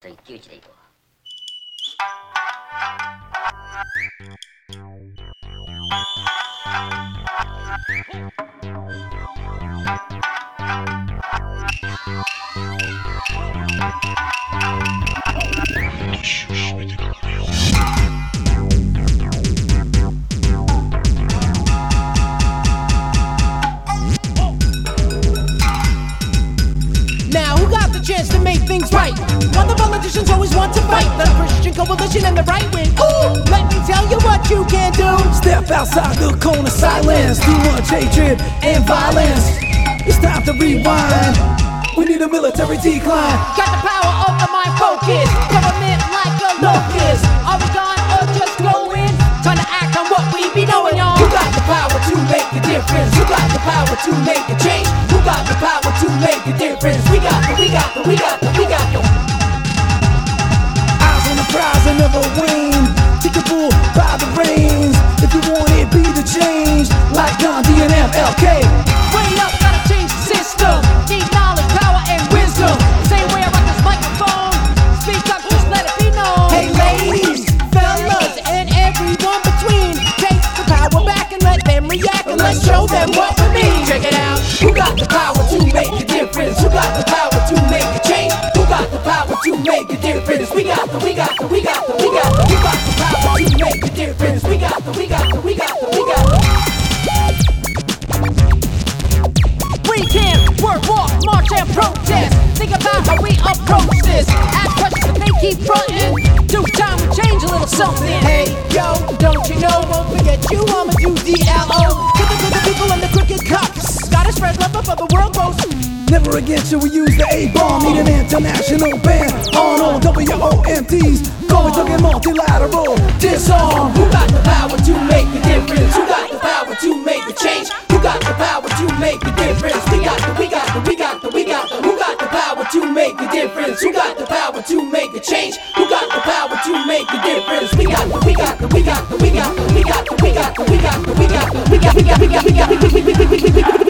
最窮地行こう。To make things right? While the politicians always want to fight the Christian coalition and the right wing. Ooh, let me tell you what you can do. Step outside the cone of silence. Too much hatred and violence. It's time to rewind. We need a military decline. Got the power of the mind focus. Government like a locust. Show them what we mean. Check it out. Who got the power to make a difference? Who got the power to make a change? Who got the power to make a difference? We got the, we got the, we got the, we got the, we got the power to make a difference. We got the, we got the, we got the, we got the. We can work, walk, march, and protest. Think about how we approach this. Ask questions if they keep fronting. Do time we change a little something. Hey, yo, don't you know? Won't forget you, I'ma do DLO. Never again should we use the A-bomb. Need an international ban on all WMDs. Going get multilateral. Disarm. Who got the power to make a difference? Who got the power to make a change? Who got the power to make a difference? We got the, we got the, we got the, we got the. Who got the power to make a difference? Who got the power to make a change? Who got the power to make a difference? We got the, we got the, we got the, we got the, we got the, we got the, we got the, we got the, we got, we got, we got, we got, we got.